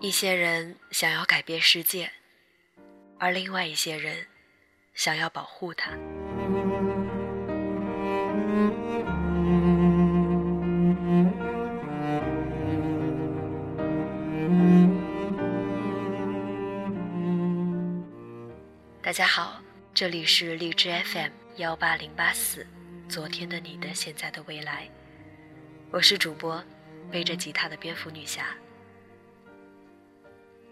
一些人想要改变世界，而另外一些人想要保护它。大家好，这里是荔枝 FM 幺八零八四，昨天的你的现在的未来，我是主播背着吉他的蝙蝠女侠。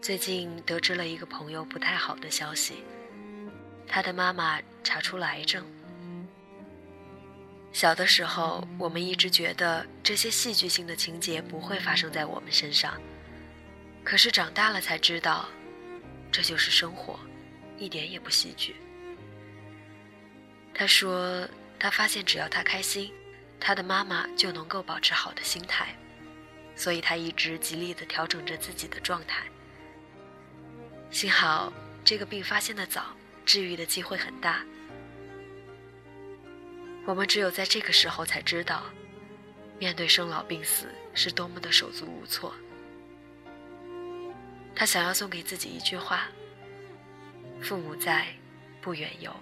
最近得知了一个朋友不太好的消息，他的妈妈查出了癌症。小的时候，我们一直觉得这些戏剧性的情节不会发生在我们身上，可是长大了才知道，这就是生活，一点也不戏剧。他说，他发现只要他开心，他的妈妈就能够保持好的心态，所以他一直极力的调整着自己的状态。幸好这个病发现的早，治愈的机会很大。我们只有在这个时候才知道，面对生老病死是多么的手足无措。他想要送给自己一句话：“父母在，不远游。”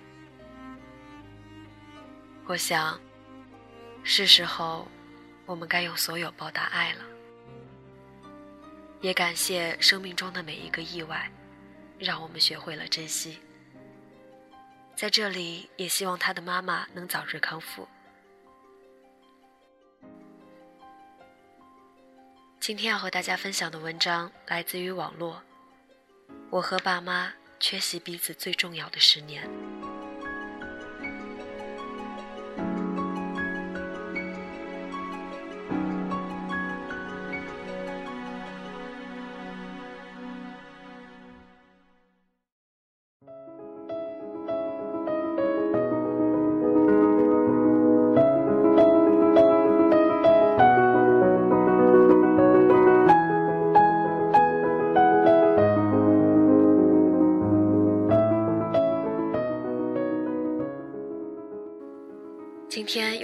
我想，是时候我们该用所有报答爱了。也感谢生命中的每一个意外。让我们学会了珍惜。在这里，也希望他的妈妈能早日康复。今天要和大家分享的文章来自于网络。我和爸妈缺席彼此最重要的十年。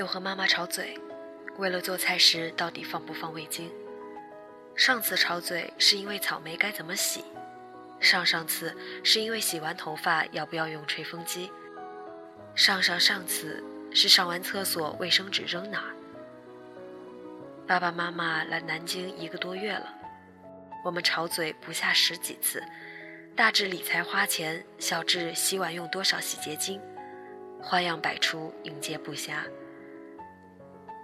和妈妈吵嘴，为了做菜时到底放不放味精。上次吵嘴是因为草莓该怎么洗，上上次是因为洗完头发要不要用吹风机，上上上次是上完厕所卫生纸扔哪儿。爸爸妈妈来南京一个多月了，我们吵嘴不下十几次，大至理财花钱，小至洗碗用多少洗洁精。花样百出，应接不暇。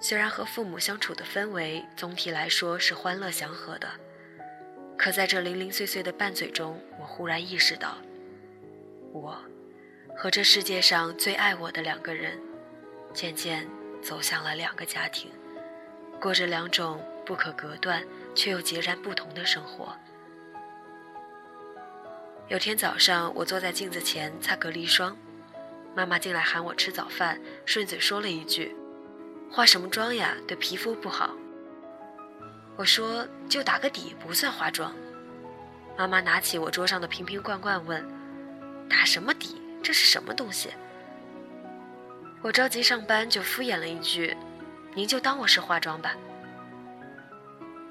虽然和父母相处的氛围总体来说是欢乐祥和的，可在这零零碎碎的拌嘴中，我忽然意识到，我和这世界上最爱我的两个人，渐渐走向了两个家庭，过着两种不可隔断却又截然不同的生活。有天早上，我坐在镜子前擦隔离霜。妈妈进来喊我吃早饭，顺嘴说了一句：“化什么妆呀？对皮肤不好。”我说：“就打个底，不算化妆。”妈妈拿起我桌上的瓶瓶罐罐问：“打什么底？这是什么东西？”我着急上班，就敷衍了一句：“您就当我是化妆吧。”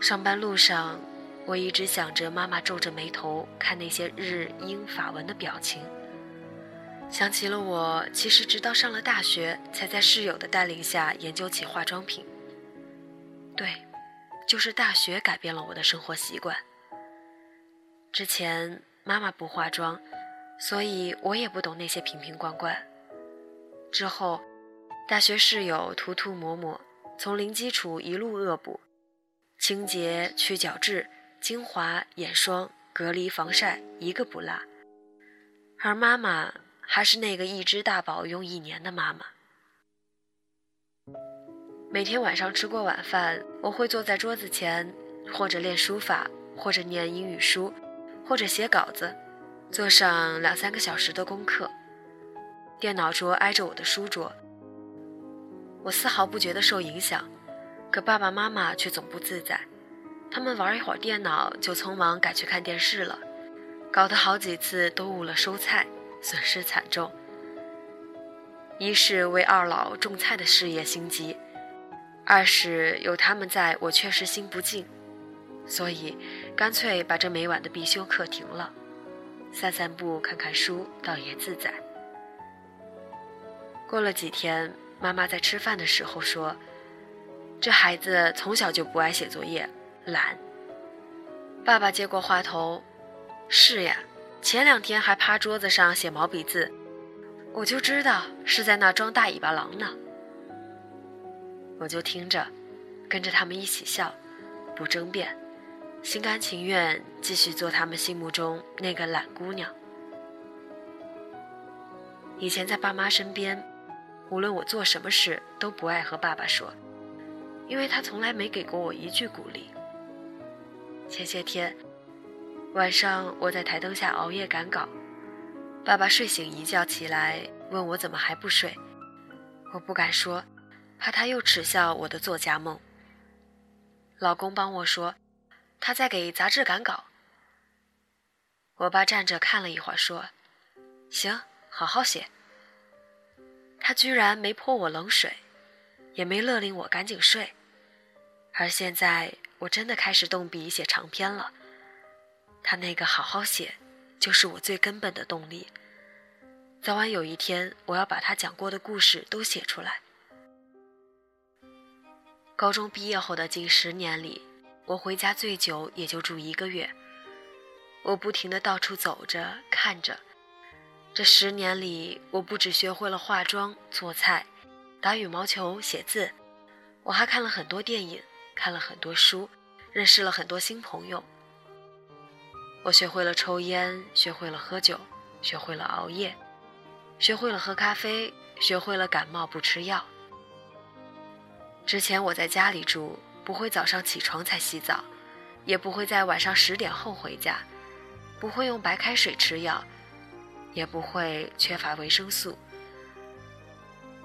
上班路上，我一直想着妈妈皱着眉头看那些日英法文的表情。想起了我，其实直到上了大学，才在室友的带领下研究起化妆品。对，就是大学改变了我的生活习惯。之前妈妈不化妆，所以我也不懂那些瓶瓶罐罐。之后，大学室友涂涂抹抹，从零基础一路恶补，清洁、去角质、精华、眼霜、隔离、防晒，一个不落。而妈妈。还是那个一只大宝用一年的妈妈。每天晚上吃过晚饭，我会坐在桌子前，或者练书法，或者念英语书，或者写稿子，做上两三个小时的功课。电脑桌挨着我的书桌，我丝毫不觉得受影响，可爸爸妈妈却总不自在。他们玩一会儿电脑，就匆忙改去看电视了，搞得好几次都误了收菜。损失惨重。一是为二老种菜的事业心急，二是有他们在，我确实心不静，所以干脆把这每晚的必修课停了，散散步、看看书，倒也自在。过了几天，妈妈在吃饭的时候说：“这孩子从小就不爱写作业，懒。”爸爸接过话头：“是呀，前两天还趴桌子上写毛笔字，我就知道是在那装大尾巴狼呢。”我就听着，跟着他们一起笑，不争辩，心甘情愿继续做他们心目中那个懒姑娘。以前在爸妈身边，无论我做什么事，都不爱和爸爸说，因为他从来没给过我一句鼓励。前些天晚上，我在台灯下熬夜赶稿，爸爸睡醒一觉起来，问我怎么还不睡，我不敢说。怕他又耻笑我的作家梦。老公帮我说，他在给杂志赶稿。我爸站着看了一会儿，说：“行，好好写。”他居然没泼我冷水，也没勒令我赶紧睡。而现在，我真的开始动笔写长篇了。他那个好好写，就是我最根本的动力。早晚有一天，我要把他讲过的故事都写出来。高中毕业后的近十年里，我回家最久也就住一个月。我不停地到处走着看着，这十年里，我不只学会了化妆、做菜、打羽毛球、写字，我还看了很多电影，看了很多书，认识了很多新朋友。我学会了抽烟，学会了喝酒，学会了熬夜，学会了喝咖啡，学会了感冒不吃药。之前我在家里住，不会早上起床才洗澡，也不会在晚上十点后回家，不会用白开水吃药，也不会缺乏维生素。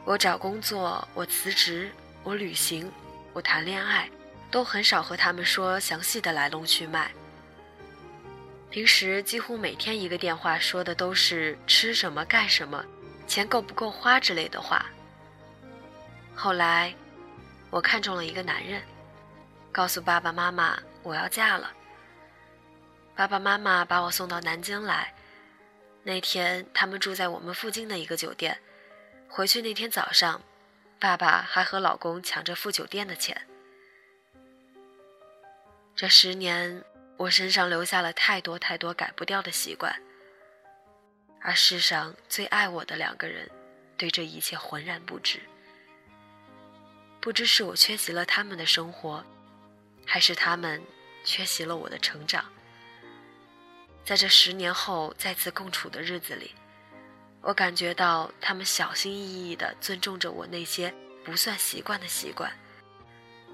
我找工作，我辞职，我旅行，我谈恋爱，都很少和他们说详细的来龙去脉。平时几乎每天一个电话，说的都是吃什么、干什么、钱够不够花之类的话。后来。我看中了一个男人，告诉爸爸妈妈我要嫁了。爸爸妈妈把我送到南京来，那天他们住在我们附近的一个酒店。回去那天早上，爸爸还和老公抢着付酒店的钱。这十年，我身上留下了太多太多改不掉的习惯，而世上最爱我的两个人，对这一切浑然不知。不知是我缺席了他们的生活，还是他们缺席了我的成长。在这十年后再次共处的日子里，我感觉到他们小心翼翼地尊重着我那些不算习惯的习惯，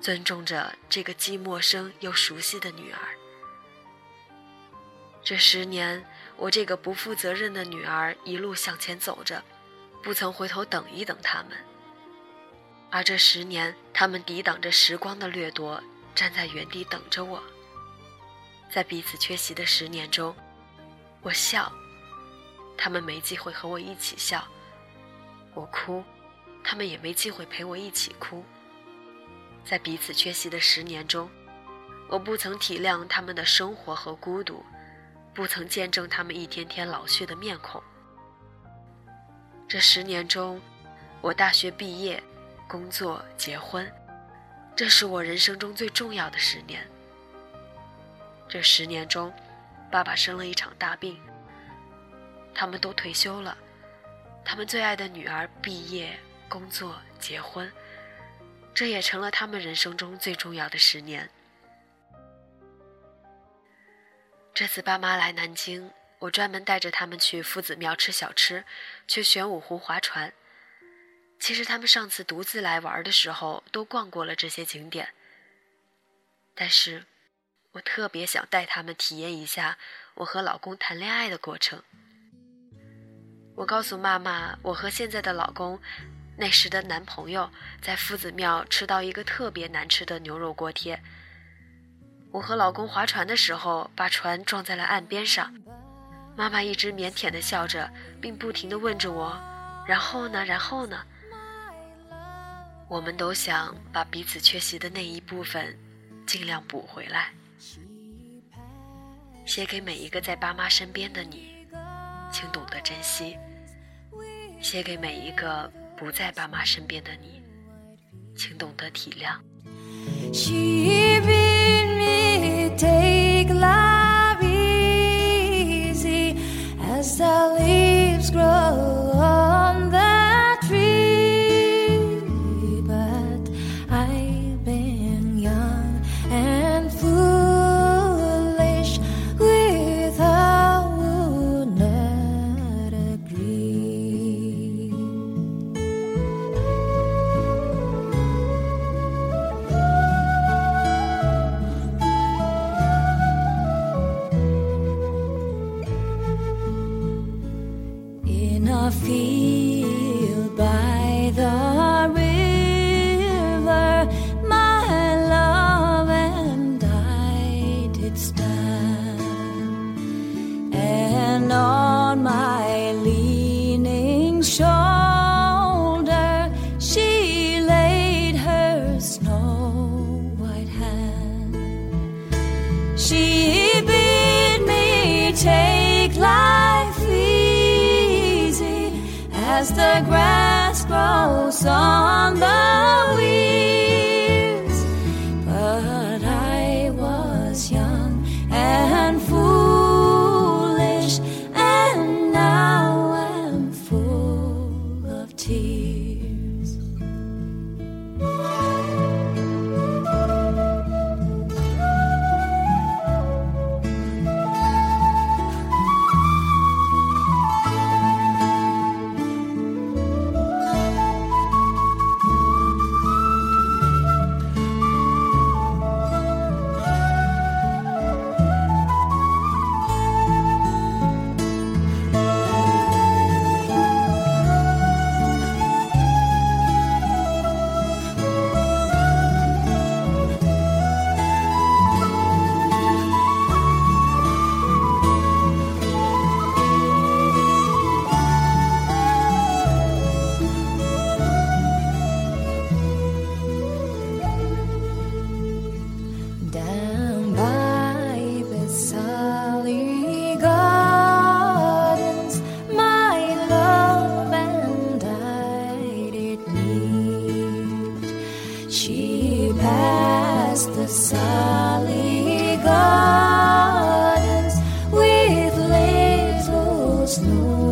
尊重着这个既陌生又熟悉的女儿。这十年，我这个不负责任的女儿一路向前走着，不曾回头等一等他们。而这十年，他们抵挡着时光的掠夺，站在原地等着我。在彼此缺席的十年中，我笑，他们没机会和我一起笑；我哭，他们也没机会陪我一起哭。在彼此缺席的十年中，我不曾体谅他们的生活和孤独，不曾见证他们一天天老去的面孔。这十年中，我大学毕业。工作、结婚，这是我人生中最重要的十年。这十年中，爸爸生了一场大病，他们都退休了，他们最爱的女儿毕业、工作、结婚，这也成了他们人生中最重要的十年。这次爸妈来南京，我专门带着他们去夫子庙吃小吃，去玄武湖划船。其实他们上次独自来玩的时候，都逛过了这些景点。但是，我特别想带他们体验一下我和老公谈恋爱的过程。我告诉妈妈，我和现在的老公，那时的男朋友，在夫子庙吃到一个特别难吃的牛肉锅贴。我和老公划船的时候，把船撞在了岸边上。妈妈一直腼腆地笑着，并不停地问着我。然后呢？然后呢？我们都想把彼此缺席的那一部分尽量补回来。写给每一个在爸妈身边的你，请懂得珍惜；写给每一个不在爸妈身边的你，请懂得体谅。shoulder she laid her snow white hand. She bid me take life easy as the grass grows on the weed. no